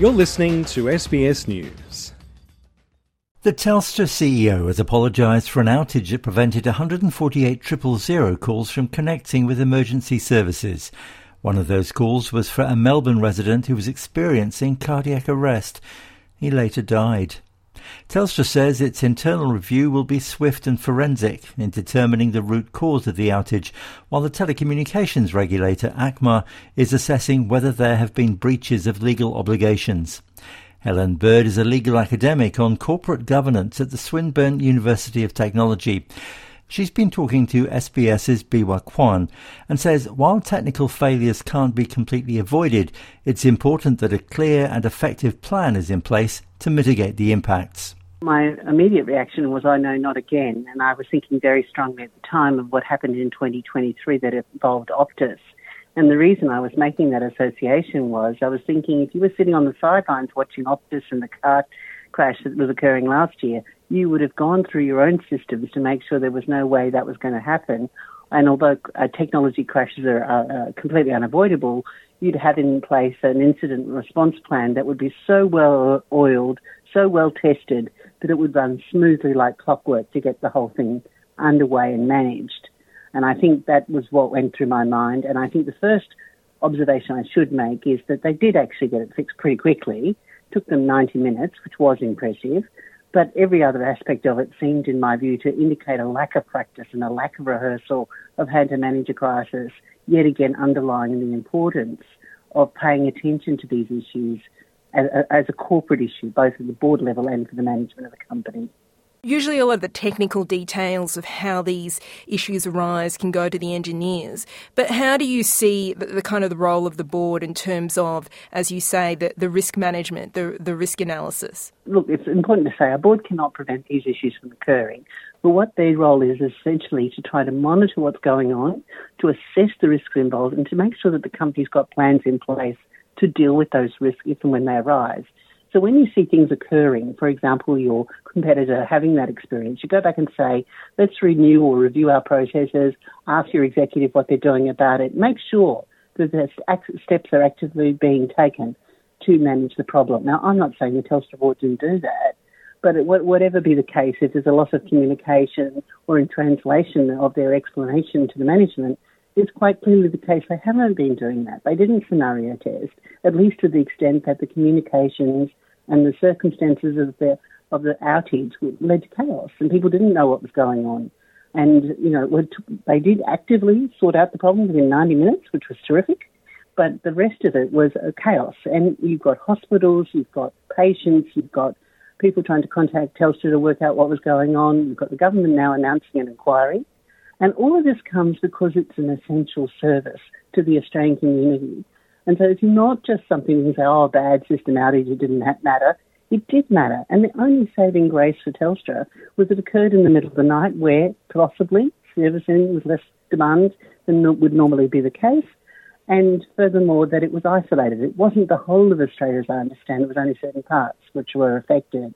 You're listening to SBS News. The Telstra CEO has apologised for an outage that prevented 148 000 calls from connecting with emergency services. One of those calls was for a Melbourne resident who was experiencing cardiac arrest. He later died. Telstra says its internal review will be swift and forensic in determining the root cause of the outage, while the telecommunications regulator ACMA is assessing whether there have been breaches of legal obligations. Helen Bird is a legal academic on corporate governance at the Swinburne University of Technology. She's been talking to SBS's Biwa Kwan and says while technical failures can't be completely avoided, it's important that a clear and effective plan is in place to mitigate the impacts. My immediate reaction was, I know not again. And I was thinking very strongly at the time of what happened in 2023 that involved Optus. And the reason I was making that association was I was thinking if you were sitting on the sidelines watching Optus and the car crash that was occurring last year, you would have gone through your own systems to make sure there was no way that was going to happen. And although uh, technology crashes are uh, completely unavoidable, you'd have in place an incident response plan that would be so well oiled, so well tested that it would run smoothly like clockwork to get the whole thing underway and managed. And I think that was what went through my mind. And I think the first observation I should make is that they did actually get it fixed pretty quickly. It took them 90 minutes, which was impressive. But every other aspect of it seemed, in my view, to indicate a lack of practice and a lack of rehearsal of how to manage a crisis, yet again underlying the importance of paying attention to these issues as, as a corporate issue, both at the board level and for the management of the company. Usually, a lot of the technical details of how these issues arise can go to the engineers. But how do you see the, the kind of the role of the board in terms of, as you say, the, the risk management, the, the risk analysis? Look, it's important to say our board cannot prevent these issues from occurring. But what their role is essentially to try to monitor what's going on, to assess the risks involved, and to make sure that the company's got plans in place to deal with those risks if and when they arise. So when you see things occurring, for example, your competitor having that experience, you go back and say, let's renew or review our processes, ask your executive what they're doing about it, make sure that the steps are actively being taken to manage the problem. Now, I'm not saying the Telstra board didn't do that, but it, whatever be the case, if there's a loss of communication or in translation of their explanation to the management, it's quite clearly the case they haven't been doing that. They didn't scenario test, at least to the extent that the communications and the circumstances of the of the outage led to chaos, and people didn't know what was going on. And you know, they did actively sort out the problem within 90 minutes, which was terrific. But the rest of it was chaos, and you've got hospitals, you've got patients, you've got people trying to contact Telstra to work out what was going on. You've got the government now announcing an inquiry. And all of this comes because it's an essential service to the Australian community. And so it's not just something you can say, oh, bad system outage, it didn't matter. It did matter. And the only saving grace for Telstra was it occurred in the middle of the night where possibly servicing was less demand than would normally be the case. And furthermore, that it was isolated. It wasn't the whole of Australia, as I understand. It was only certain parts which were affected.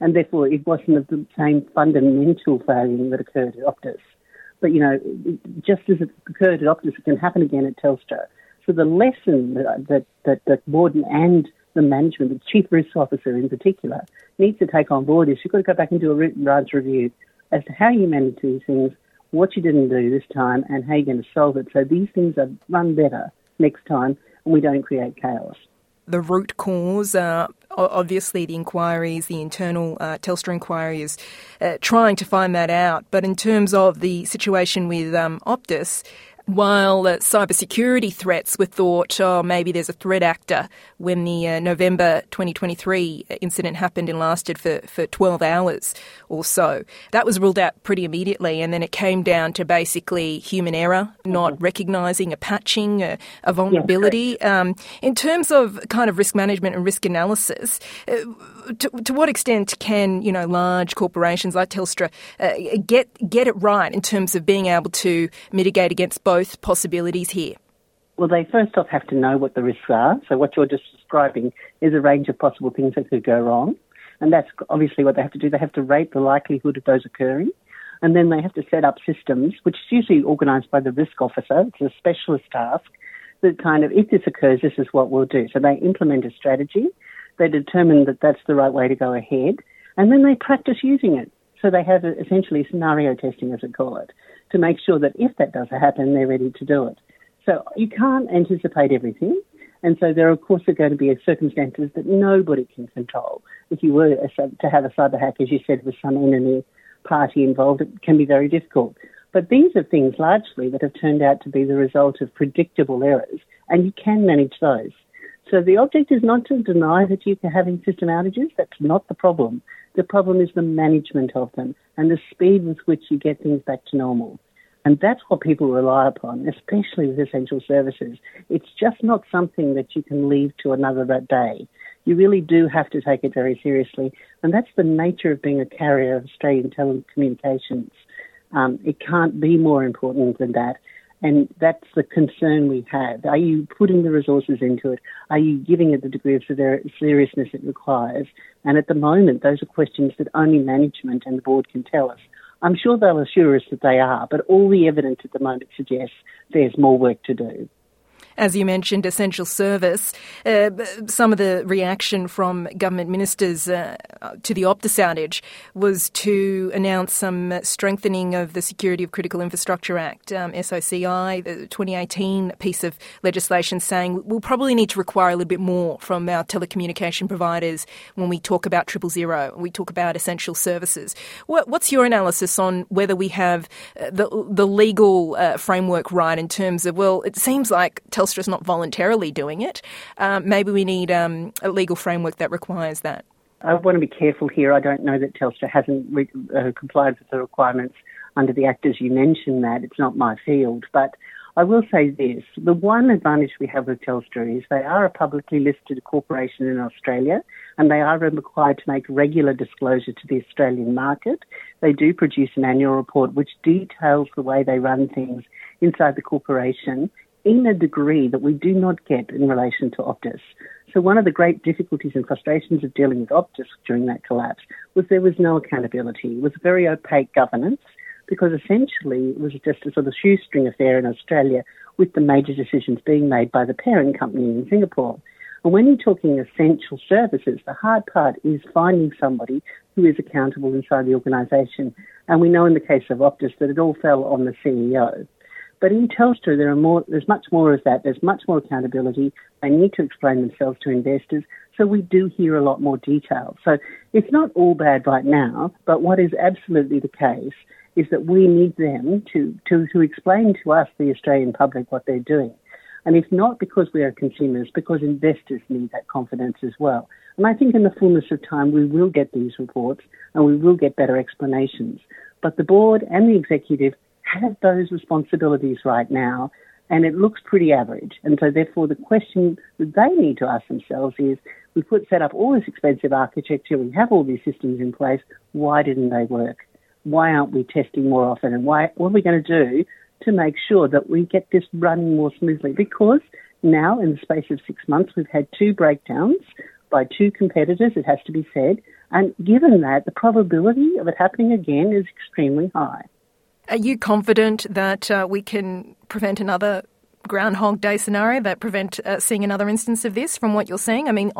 And therefore, it wasn't the same fundamental failure that occurred at Optus. But, you know, just as it occurred at Optus, it can happen again at Telstra. So the lesson that, that, that, Borden and the management, the chief risk officer in particular, needs to take on board is you've got to go back and do a written branch review as to how you manage these things, what you didn't do this time, and how you're going to solve it. So these things are run better next time, and we don't create chaos. The root cause, uh, obviously, the inquiries, the internal uh, Telstra inquiry is uh, trying to find that out. But in terms of the situation with um, Optus, while uh, cybersecurity threats were thought, oh, maybe there's a threat actor when the uh, November 2023 incident happened and lasted for, for 12 hours or so. That was ruled out pretty immediately, and then it came down to basically human error, not mm-hmm. recognising a patching, a, a vulnerability. Yes, um, in terms of kind of risk management and risk analysis, uh, to, to, what extent can you know large corporations like Telstra uh, get get it right in terms of being able to mitigate against both possibilities here? Well, they first off have to know what the risks are. So what you're just describing is a range of possible things that could go wrong, and that's obviously what they have to do. They have to rate the likelihood of those occurring. And then they have to set up systems, which is usually organised by the risk officer. It's a specialist task that kind of, if this occurs, this is what we'll do. So they implement a strategy They determine that that's the right way to go ahead, and then they practice using it. So they have essentially scenario testing, as we call it, to make sure that if that does happen, they're ready to do it. So you can't anticipate everything. And so there, of course, are going to be circumstances that nobody can control. If you were to have a cyber hack, as you said, with some enemy party involved, it can be very difficult. But these are things largely that have turned out to be the result of predictable errors, and you can manage those. So the object is not to deny that you're having system outages. That's not the problem. The problem is the management of them and the speed with which you get things back to normal. And that's what people rely upon, especially with essential services. It's just not something that you can leave to another that day. You really do have to take it very seriously. And that's the nature of being a carrier of Australian telecommunications. Um, it can't be more important than that. And that's the concern we have. Are you putting the resources into it? Are you giving it the degree of seriousness it requires? And at the moment, those are questions that only management and the board can tell us. I'm sure they'll assure us that they are, but all the evidence at the moment suggests there's more work to do as you mentioned, essential service. Uh, some of the reaction from government ministers uh, to the Optus outage was to announce some strengthening of the Security of Critical Infrastructure Act, um, SOCI, the 2018 piece of legislation saying we'll probably need to require a little bit more from our telecommunication providers when we talk about triple zero, we talk about essential services. What, what's your analysis on whether we have uh, the, the legal uh, framework right in terms of, well, it seems like Telstra's not voluntarily doing it. Um, maybe we need um, a legal framework that requires that. I want to be careful here. I don't know that Telstra hasn't re- uh, complied with the requirements under the Act as you mentioned that. It's not my field. But I will say this. The one advantage we have with Telstra is they are a publicly listed corporation in Australia and they are required to make regular disclosure to the Australian market. They do produce an annual report which details the way they run things inside the corporation in a degree that we do not get in relation to Optus. So one of the great difficulties and frustrations of dealing with Optus during that collapse was there was no accountability. It was very opaque governance because essentially it was just a sort of shoestring affair in Australia with the major decisions being made by the parent company in Singapore. And when you're talking essential services, the hard part is finding somebody who is accountable inside the organisation. And we know in the case of Optus that it all fell on the CEO. But in Telstra, there are more, there's much more of that. There's much more accountability. They need to explain themselves to investors. So we do hear a lot more detail. So it's not all bad right now, but what is absolutely the case is that we need them to, to, to explain to us, the Australian public, what they're doing. And if not because we are consumers, because investors need that confidence as well. And I think in the fullness of time, we will get these reports and we will get better explanations. But the board and the executive have those responsibilities right now, and it looks pretty average. And so, therefore, the question that they need to ask themselves is we put set up all this expensive architecture, we have all these systems in place, why didn't they work? Why aren't we testing more often? And why, what are we going to do to make sure that we get this running more smoothly? Because now, in the space of six months, we've had two breakdowns by two competitors, it has to be said. And given that, the probability of it happening again is extremely high. Are you confident that uh, we can prevent another Groundhog Day scenario that prevent uh, seeing another instance of this from what you're seeing? I mean,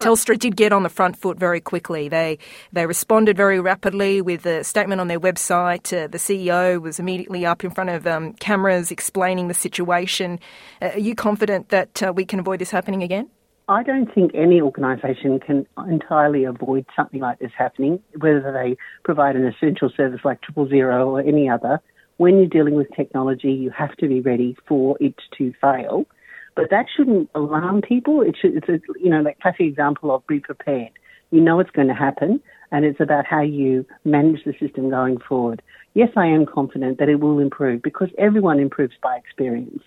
Telstra did get on the front foot very quickly. They they responded very rapidly with a statement on their website. Uh, the CEO was immediately up in front of um, cameras explaining the situation. Uh, are you confident that uh, we can avoid this happening again? I don't think any organisation can entirely avoid something like this happening, whether they provide an essential service like Triple Zero or any other. When you're dealing with technology, you have to be ready for it to fail. But that shouldn't alarm people. It should, it's a, you know, that classic example of be prepared. You know it's going to happen, and it's about how you manage the system going forward. Yes, I am confident that it will improve because everyone improves by experience.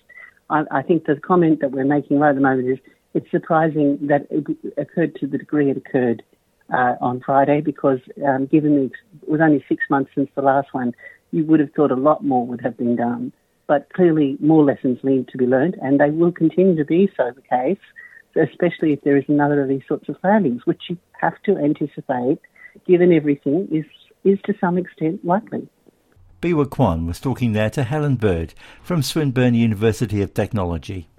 I, I think the comment that we're making right at the moment is it's surprising that it occurred to the degree it occurred uh, on Friday because um, given the, it was only six months since the last one, you would have thought a lot more would have been done. But clearly, more lessons need to be learned, and they will continue to be so the case, especially if there is another of these sorts of failings, which you have to anticipate, given everything, is, is to some extent likely. Biwa Kwan was talking there to Helen Bird from Swinburne University of Technology.